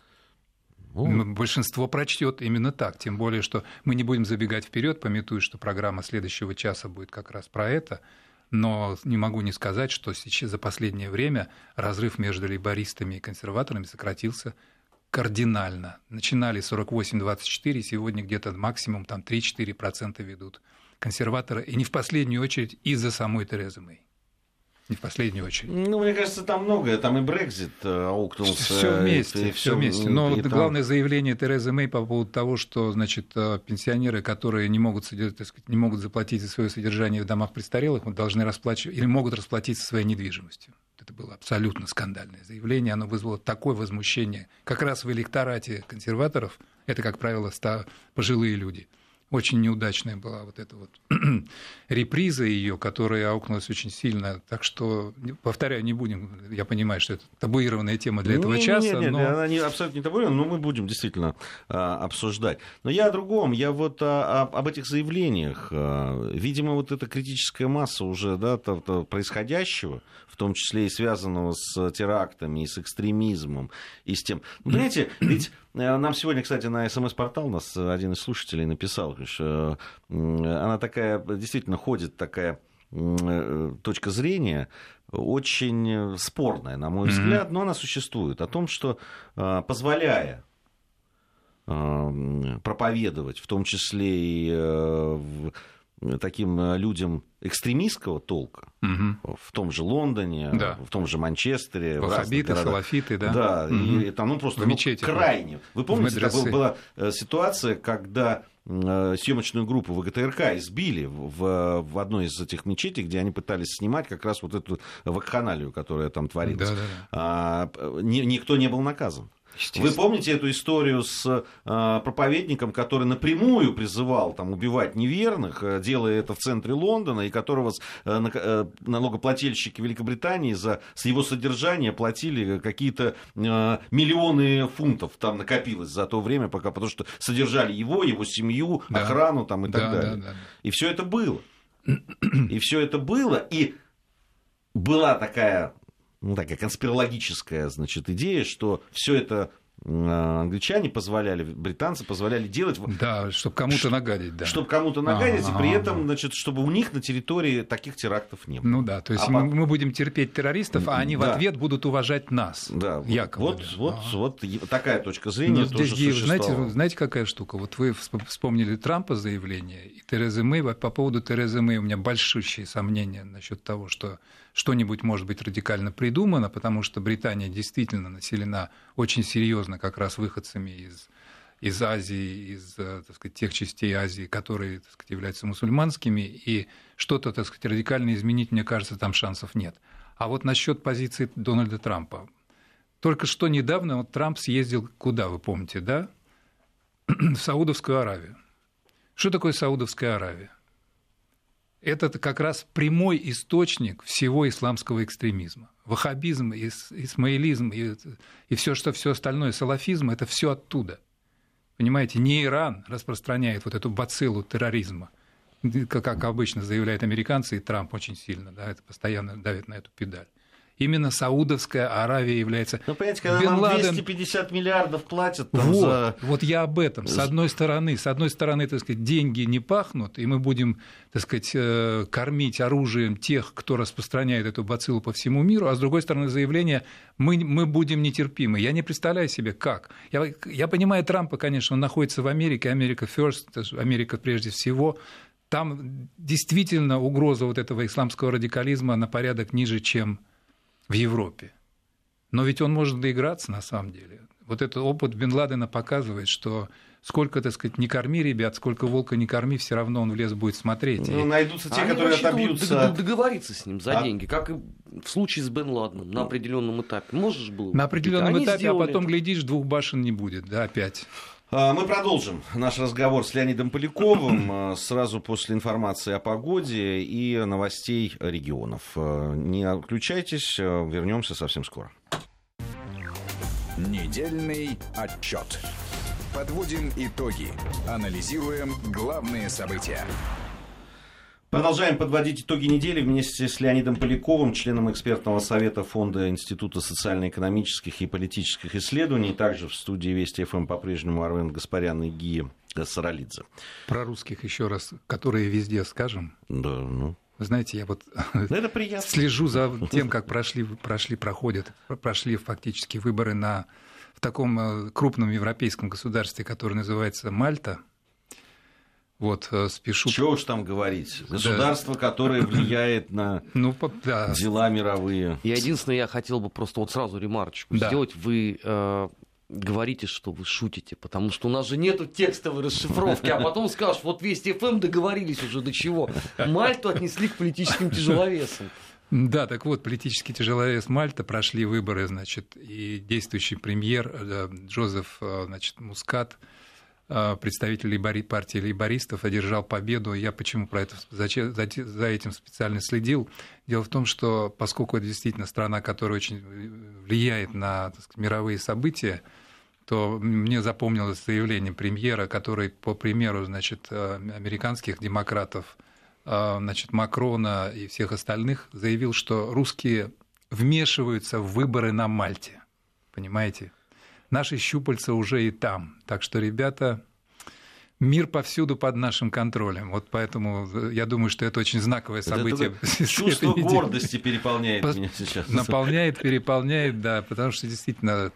S2: Ну. Большинство прочтет именно так, тем более, что мы не будем забегать вперед, пометуя, что программа следующего часа будет как раз про это. Но не могу не сказать, что сейчас за последнее время разрыв между лейбористами и консерваторами сократился кардинально. Начинали 48-24, сегодня где-то максимум там 3-4% ведут консерваторы, и не в последнюю очередь из-за самой Терезы Мэй. Не в последнюю очередь.
S1: Ну, мне кажется, там многое. Там и Брекзит э, аукнулся.
S2: Все вместе, все вместе. Но вот там... главное заявление Терезы Мэй по поводу того, что, значит, э, пенсионеры, которые не могут, так сказать, не могут заплатить за свое содержание в домах престарелых, должны расплачивать или могут расплатиться своей недвижимостью. Это было абсолютно скандальное заявление. Оно вызвало такое возмущение. Как раз в электорате консерваторов, это, как правило, пожилые люди – очень неудачная была вот эта вот [clears throat] реприза ее, которая аукнулась очень сильно. Так что, повторяю, не будем, я понимаю, что это табуированная тема для этого не, часа.
S1: Нет, нет, но... она не, абсолютно не табуированная, но мы будем действительно а, обсуждать. Но я о другом, я вот а, об, об этих заявлениях. А, видимо, вот эта критическая масса уже да, то, то происходящего, в том числе и связанного с терактами, и с экстремизмом, и с тем... Понимаете, [clears throat] ведь нам сегодня, кстати, на СМС-портал нас один из слушателей написал, что э, она такая, действительно ходит такая э, точка зрения, очень спорная, на мой взгляд, но она существует, о том, что позволяя проповедовать, в том числе и таким людям экстремистского толка угу. в том же Лондоне, да. в том же Манчестере,
S2: Вахабиты, салафиты, да?
S1: Да, угу. и это ну, просто ну, крайне. Вы помните, такая была ситуация, когда Э, съемочную группу ВГТРК избили в, в одной из этих мечетей, где они пытались снимать как раз вот эту вакханалию, которая там творилась. Да, да, да. А, ни, никто не был наказан. Вы помните эту историю с э, проповедником, который напрямую призывал там, убивать неверных, э, делая это в центре Лондона, и которого э, э, налогоплательщики Великобритании за с его содержание платили какие-то э, миллионы фунтов там накопилось за то время, пока, потому что содержали его, его семью, да. охрану там, и так да, далее. Да, да. И все это было. И все это было, и была такая ну, такая конспирологическая, значит, идея, что все это а, англичане позволяли, британцы позволяли делать...
S2: Да, чтобы кому-то нагадить, да.
S1: Чтобы кому-то нагадить, ага, и при этом, значит, чтобы у них на территории таких терактов не было.
S2: Ну да, то есть а мы, по... мы будем терпеть террористов, а они да. в ответ будут уважать нас.
S1: Да, якобы. Вот, да. вот, ага. вот такая точка зрения Но
S2: здесь, тоже знаете, знаете, какая штука? Вот вы вспомнили Трампа заявление, и Терезы Мэй, по поводу Терезы Мэй у меня большущие сомнения насчет того, что что-нибудь может быть радикально придумано, потому что Британия действительно населена очень серьезно как раз выходцами из из Азии, из э, так сказать, тех частей Азии, которые так сказать, являются мусульманскими, и что-то так сказать, радикально изменить, мне кажется, там шансов нет. А вот насчет позиции Дональда Трампа. Только что недавно вот Трамп съездил куда, вы помните, да? [clears throat] В Саудовскую Аравию. Что такое Саудовская Аравия? Это как раз прямой источник всего исламского экстремизма. Ваххабизм, исмаилизм и, и все, что все остальное, салафизм, это все оттуда. Понимаете, не Иран распространяет вот эту бациллу терроризма, как обычно заявляют американцы, и Трамп очень сильно да, это постоянно давит на эту педаль именно Саудовская Аравия является...
S1: Ну, понимаете, когда Бен нам Ладен... 250 миллиардов платят там
S2: вот,
S1: за...
S2: Вот я об этом. С одной стороны, с одной стороны, так сказать, деньги не пахнут, и мы будем, так сказать, э, кормить оружием тех, кто распространяет эту бациллу по всему миру, а с другой стороны, заявление «мы, мы будем нетерпимы». Я не представляю себе, как. Я, я понимаю Трампа, конечно, он находится в Америке, Америка first, Америка прежде всего, там действительно угроза вот этого исламского радикализма на порядок ниже, чем в Европе. Но ведь он может доиграться на самом деле. Вот этот опыт Бен Ладена показывает, что сколько, так сказать, не корми ребят, сколько волка не корми, все равно он в лес будет смотреть.
S1: Ну, и... найдутся те, а которые отобьются.
S3: Договориться с ним за а... деньги, как и в случае с Бен Ладеном на определенном этапе. Можешь было?
S2: На определенном этапе, сделали... а потом, глядишь, двух башен не будет, да, опять.
S1: А, мы продолжим наш разговор с Леонидом Поляковым [clears throat] а, сразу после информации о погоде и новостей регионов. А, не отключайтесь, вернемся совсем скоро.
S4: Недельный отчет. Подводим итоги. Анализируем главные события.
S1: Продолжаем подводить итоги недели вместе с Леонидом Поляковым, членом экспертного совета Фонда Института социально-экономических и политических исследований. Также в студии Вести ФМ по-прежнему Арвен Гаспарян и Гия Саралидзе.
S2: Про русских еще раз, которые везде скажем.
S1: Да, ну.
S2: Вы знаете, я вот [laughs] Это приятно. слежу за тем, как прошли, прошли, проходят, прошли фактически выборы на, в таком э, крупном европейском государстве, которое называется Мальта – вот, э, спешу...
S1: Чего уж там говорить? Государство, да. которое [clears throat] влияет на ну, да. дела мировые.
S3: Я единственное, я хотел бы просто вот сразу ремарочку да. сделать. Вы э, говорите, что вы шутите, потому что у нас же нету текстовой расшифровки, а потом скажешь, вот весь ФМ договорились уже до чего. Мальту отнесли к политическим тяжеловесам.
S2: Да, так вот, политический тяжеловес Мальта прошли выборы, значит, и действующий премьер э, Джозеф, э, значит, Мускат – Э, представитель партии лейбористов одержал победу. Я почему про это за, за этим специально следил? Дело в том, что поскольку это действительно страна, которая очень влияет на сказать, мировые события, то мне запомнилось заявление премьера, который, по примеру значит, э, американских демократов, э, значит, Макрона и всех остальных, заявил, что русские вмешиваются в выборы на Мальте. Понимаете? Наши щупальца уже и там. Так что, ребята, мир повсюду под нашим контролем. Вот поэтому э, я думаю, что это очень знаковое событие.
S1: Это [laughs] чувство [laughs] гордости переполняет меня сейчас.
S2: Наполняет, [laughs] переполняет, да, потому что действительно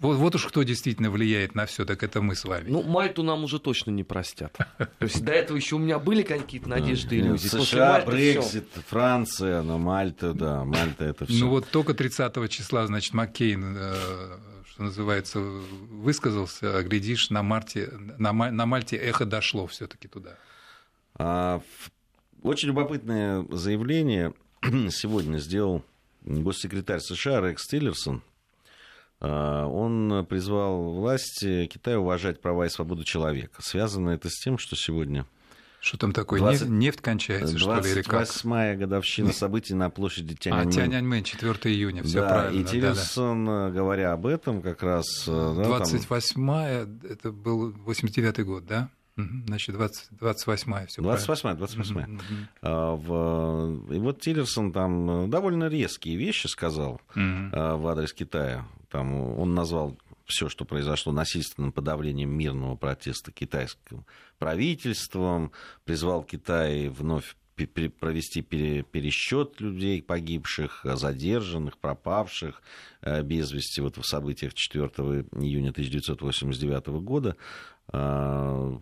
S2: Вот, вот уж кто действительно влияет на все, так это мы с вами.
S3: Ну, Мальту нам уже точно не простят. То есть до этого еще у меня были какие-то надежды и иллюзии.
S1: США, Брексит, Франция, но Мальта, да, Мальта это все.
S2: Ну вот только 30 числа, значит, Маккейн э, что называется, высказался, а глядишь, на, Марте, на, на Мальте эхо дошло все-таки туда.
S1: А, очень любопытное заявление [clears throat] сегодня сделал госсекретарь США Рекс Тиллерсон. А, он призвал власти Китая уважать права и свободу человека. Связано это с тем, что сегодня
S2: что там такое? 20... Нефть кончается, что ли, или как?
S1: 28-я годовщина событий на площади Тяньаньмэнь.
S2: А, Тяньаньмэнь, 4 июня, все
S1: да,
S2: правильно.
S1: И Тиллерсон, да, да. говоря об этом, как раз...
S2: Да, 28-я, там... это был 89-й год, да? Значит, 20, 28-я, все
S1: 28-я, 28-я. Mm-hmm. А, в... И вот Тиллерсон там довольно резкие вещи сказал mm-hmm. в адрес Китая. Там он назвал все, что произошло насильственным подавлением мирного протеста китайским правительством, призвал Китай вновь провести пересчет людей погибших, задержанных, пропавших э, без вести вот в событиях 4 июня 1989 года. Э,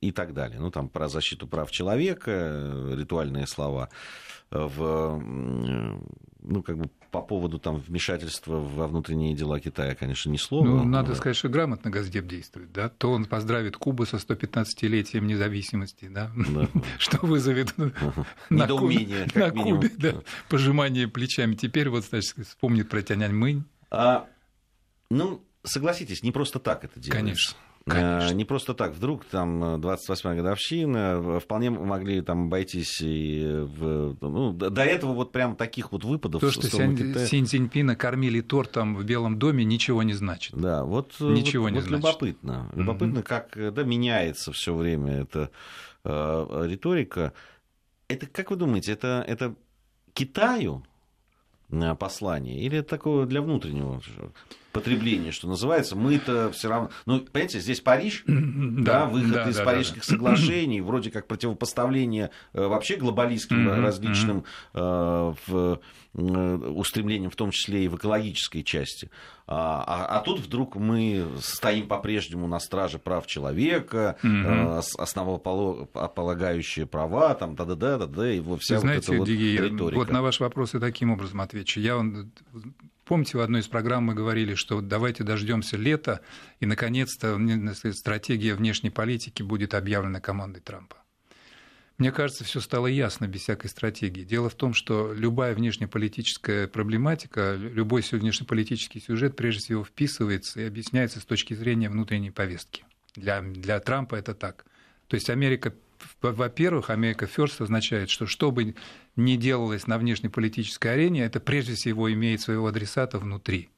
S1: и так далее. Ну, там про защиту прав человека, э, ритуальные слова в ну, как бы по поводу там, вмешательства во внутренние дела Китая, конечно, ни слова.
S2: Ну, надо сказать, что грамотно Газдеп действует. Да? То он поздравит Кубу со 115-летием независимости, да? [laughs] Что вызовет на Кубе, на Кубе да, пожимание плечами. Теперь вот, значит, вспомнит про Тяньаньмынь.
S1: А, ну, согласитесь, не просто так это делается.
S2: Конечно.
S1: Конечно. Не просто так, вдруг там 28-я годовщина, вполне могли там обойтись и в, ну, до этого вот прям таких вот выпадов.
S2: То, что Синь Цзиньпина кормили тортом в Белом доме, ничего не значит.
S1: Да, вот, ничего вот, не вот значит. любопытно. Любопытно, mm-hmm. как да, меняется все время эта э, риторика. Это, как вы думаете, это, это Китаю Э, послание? Или это такое для внутреннего потребления, что называется? Мы-то все равно... Ну, понимаете, здесь Париж, да, да выход да, из да, Парижских да, соглашений, вроде как противопоставление э, вообще глобалистским различным mm-hmm. в, устремлениям, в том числе и в экологической части. А, а, а тут вдруг мы стоим по-прежнему на страже прав человека, mm-hmm. основополагающие права, там, да-да-да, да-да, и вот вся
S2: Вы знаете,
S1: вот эта вот риторика.
S2: Вот на ваш вопрос я таким образом отвечу. Я Помните, в одной из программ мы говорили, что давайте дождемся лета, и, наконец-то, стратегия внешней политики будет объявлена командой Трампа. Мне кажется, все стало ясно без всякой стратегии. Дело в том, что любая внешнеполитическая проблематика, любой внешнеполитический сюжет прежде всего вписывается и объясняется с точки зрения внутренней повестки. Для, для Трампа это так. То есть Америка, во-первых, Америка First означает, что что бы ни делалось на внешнеполитической арене, это прежде всего имеет своего адресата внутри.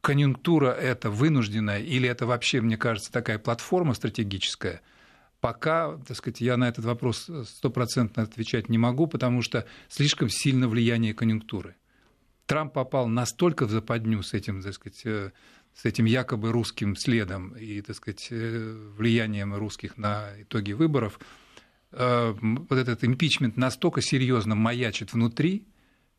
S2: Конъюнктура это вынужденная или это вообще, мне кажется, такая платформа стратегическая – Пока, так сказать, я на этот вопрос стопроцентно отвечать не могу, потому что слишком сильно влияние конъюнктуры. Трамп попал настолько в западню с этим, так сказать, э, с этим якобы русским следом и, так сказать, э, влиянием русских на итоги выборов, вот этот импичмент настолько серьезно маячит внутри,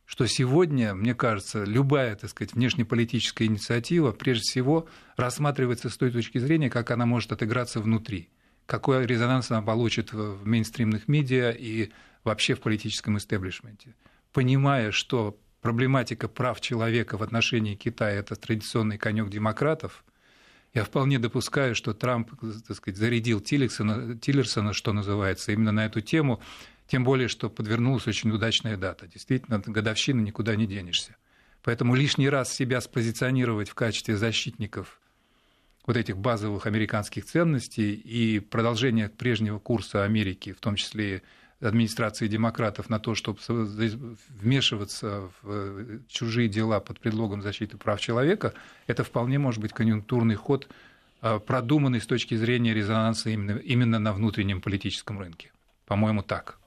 S2: что сегодня, мне кажется, любая, так сказать, внешнеполитическая инициатива прежде всего рассматривается с той точки зрения, как она может отыграться внутри – какой резонанс она получит в мейнстримных медиа и вообще в политическом истеблишменте. Понимая, что проблематика прав человека в отношении Китая – это традиционный конек демократов, я вполне допускаю, что Трамп, так сказать, зарядил Тиллерсона, Тиллерсона, что называется, именно на эту тему, тем более, что подвернулась очень удачная дата. Действительно, годовщина никуда не денешься. Поэтому лишний раз себя спозиционировать в качестве защитников вот этих базовых американских ценностей и продолжение прежнего курса Америки, в том числе администрации демократов, на то, чтобы вмешиваться в чужие дела под предлогом защиты прав человека, это вполне может быть конъюнктурный ход, а, продуманный с точки зрения резонанса именно, именно на внутреннем политическом рынке. По-моему, так.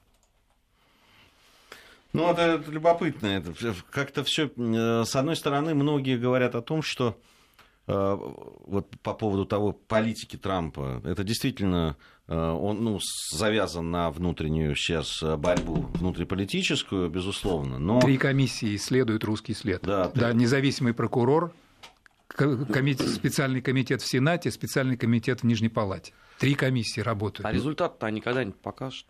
S1: Ну, это, это любопытно. Это как-то все. Э, с одной стороны, многие говорят о том, что Э, вот по поводу того политики Трампа, это действительно э, он ну, завязан на внутреннюю сейчас борьбу, внутриполитическую, безусловно. Но...
S2: Три комиссии исследуют русский след. Да, да, независимый прокурор, комитет, специальный комитет в Сенате, специальный комитет в Нижней Палате. Три комиссии работают.
S3: А результат-то они когда-нибудь покажут?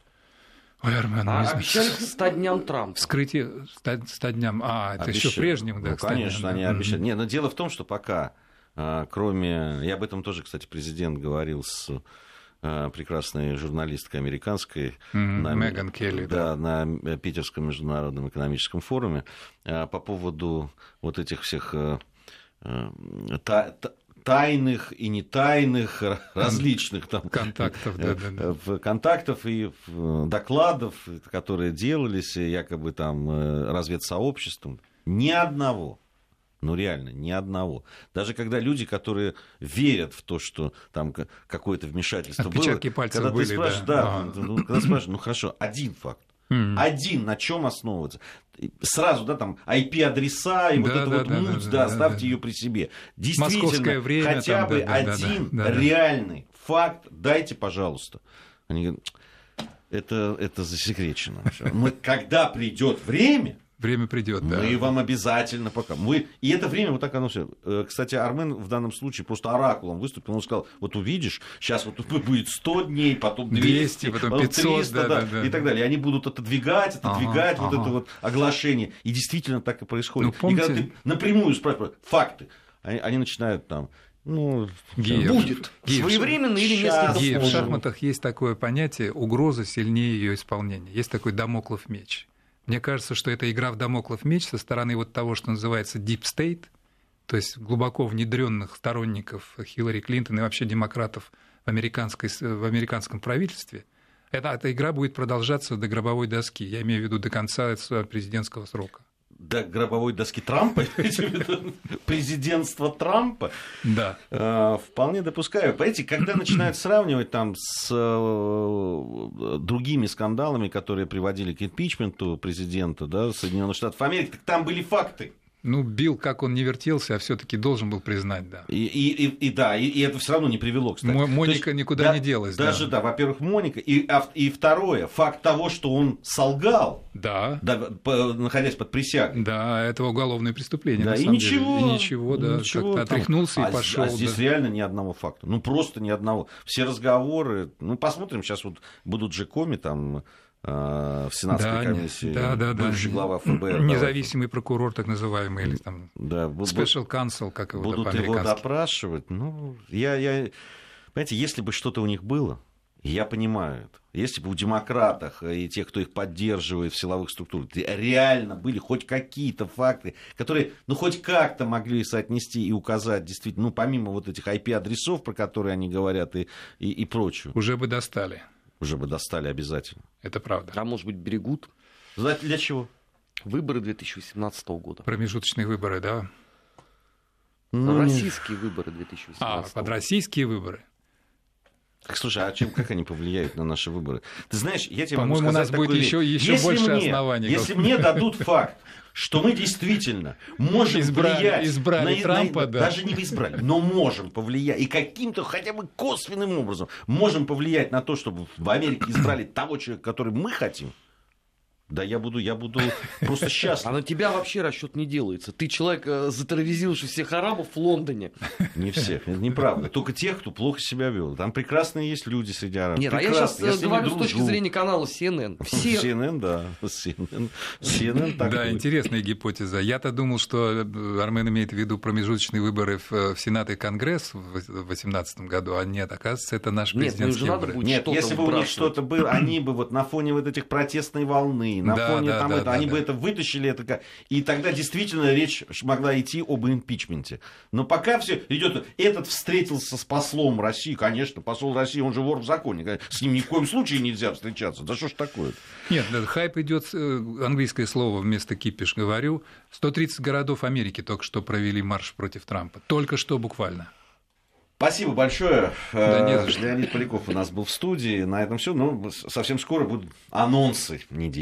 S2: Ой, Армен,
S3: а обещали к 100 дням Трампа.
S2: Вскрытие 100, 100 дням. А, это еще прежним, да,
S1: ну, Конечно, они обещали. Нет, но дело в том, что пока, а, кроме... И об этом тоже, кстати, президент говорил с прекрасной журналисткой американской
S2: mm-hmm, на, Меган Келли,
S1: да, да, на Питерском международном экономическом форуме по поводу вот этих всех та, та, тайных и не тайных [laughs] различных там
S2: контактов, да, да,
S1: да. Контактов и докладов, которые делались якобы там э, разведсообществом, ни одного. Ну, реально, ни одного. Даже когда люди, которые верят в то, что там какое-то вмешательство
S2: Отпечатки было... пальцев
S1: когда
S2: были,
S1: ты спрашиваешь, да, да ага. ну, когда спрашиваешь, ну хорошо, один факт. Один на чем основываться? Сразу, да, там IP-адреса и да, вот да, это да, вот да, муть, да, да, оставьте да, ее при себе. Действительно, время, хотя там, бы да, один да, да, да, реальный да. факт дайте, пожалуйста. Они говорят, это, это засекречено. Мы, когда придет время,
S2: Время придет, да.
S1: Мы вам обязательно пока. Мы... И это время вот так оно все. Э, кстати, Армен в данном случае просто оракулом выступил. Он сказал, вот увидишь, сейчас вот будет 100 дней, потом 200, 200 потом 500, 300, да, да, да, и так далее. И они будут отодвигать, отодвигать ага, вот ага. это вот оглашение. И действительно так и происходит. Ну, помните... И когда ты напрямую спрашиваешь факты, они, они начинают там ну,
S3: Геев. будет. Геев. Своевременно или несколько
S2: Геев. В шахматах есть такое понятие угроза сильнее ее исполнения. Есть такой домоклов меч. Мне кажется, что это игра в домоклов меч со стороны вот того, что называется deep state, то есть глубоко внедренных сторонников Хиллари Клинтон и вообще демократов в, американской, в американском правительстве. Эта, эта игра будет продолжаться до гробовой доски, я имею в виду до конца президентского срока
S1: до гробовой доски Трампа, [laughs] президентства Трампа,
S2: да.
S1: Э, вполне допускаю. Понимаете, когда начинают сравнивать там с э, другими скандалами, которые приводили к импичменту президента да, Соединенных Штатов Америки, так там были факты.
S2: Ну, Билл, как он не вертелся, а все-таки должен был признать, да.
S1: И, и, и, да, и, и это все равно не привело, кстати.
S2: Моника есть, никуда
S1: да,
S2: не делась.
S1: Даже, да, да во-первых, Моника. И, а, и второе, факт того, что он солгал,
S2: да.
S1: Да, по, находясь под присягой.
S2: Да, это уголовное преступление.
S1: Да, и ничего,
S2: деле. и ничего. да, ничего, как-то отряхнулся
S1: там,
S2: и пошел.
S1: А, а здесь
S2: да.
S1: реально ни одного факта. Ну, просто ни одного. Все разговоры. Ну, посмотрим, сейчас вот будут же коми там в Сенатской да, комиссии,
S2: да, да,
S1: бывший
S2: да.
S1: глава ФБР.
S2: Независимый прокурор, так называемый, или там
S1: да,
S2: special counsel, как его
S1: Будут его допрашивать. Ну, я, я... Понимаете, если бы что-то у них было, я понимаю это. Если бы у демократах и тех, кто их поддерживает в силовых структурах, реально были хоть какие-то факты, которые, ну, хоть как-то могли соотнести и указать, действительно, ну, помимо вот этих IP-адресов, про которые они говорят, и, и, и прочее.
S2: Уже бы достали
S1: уже бы достали обязательно.
S2: Это правда.
S3: А может быть, берегут?
S1: Знаете, для чего?
S3: Выборы 2018 года.
S2: Промежуточные выборы, да?
S3: Ну, российские выборы 2018
S2: А, под российские выборы.
S1: Так, слушай, а чем, как они повлияют на наши выборы? Ты знаешь, я тебе
S2: По-моему,
S1: могу сказать
S2: у нас будет еще, еще если больше
S1: мне,
S2: оснований.
S1: Если мне дадут факт, что мы действительно можем
S2: избрали,
S1: влиять
S2: избрали
S1: на,
S2: Трампа,
S1: на,
S2: да.
S1: даже не избрали, но можем повлиять и каким-то хотя бы косвенным образом можем повлиять на то, чтобы в Америке избрали того человека, который мы хотим. Да я буду, я буду [laughs] просто счастлив.
S3: А на тебя вообще расчет не делается. Ты человек, э, затерроризировавший всех арабов в Лондоне.
S1: Не всех, это неправда. Только тех, кто плохо себя вел. Там прекрасные есть люди среди арабов.
S3: Нет, а я сейчас я говорю с точки зрения канала CNN. [laughs]
S1: Все... CNN, да. CNN, CNN такой.
S2: Да, интересная гипотеза. Я-то думал, что Армен имеет в виду промежуточные выборы в, в Сенат и Конгресс в 2018 году, а нет, оказывается, это наш президентский
S1: нет,
S2: выборы.
S1: Нет, если бы у них что-то было, они бы вот на фоне вот этих протестной волны, на да, фоне да, там да, это, да, они да. бы это вытащили, это, и тогда действительно речь могла идти об импичменте. Но пока все идет, этот встретился с послом России, конечно, посол России, он же вор в законе, с ним ни в коем случае нельзя встречаться, да что ж такое?
S2: Нет, да, хайп идет, э, английское слово вместо кипиш говорю, 130 городов Америки только что провели марш против Трампа, только что буквально.
S1: Спасибо большое. Да, не что. Леонид Поляков у нас был в студии. На этом все. Ну, совсем скоро будут анонсы недели.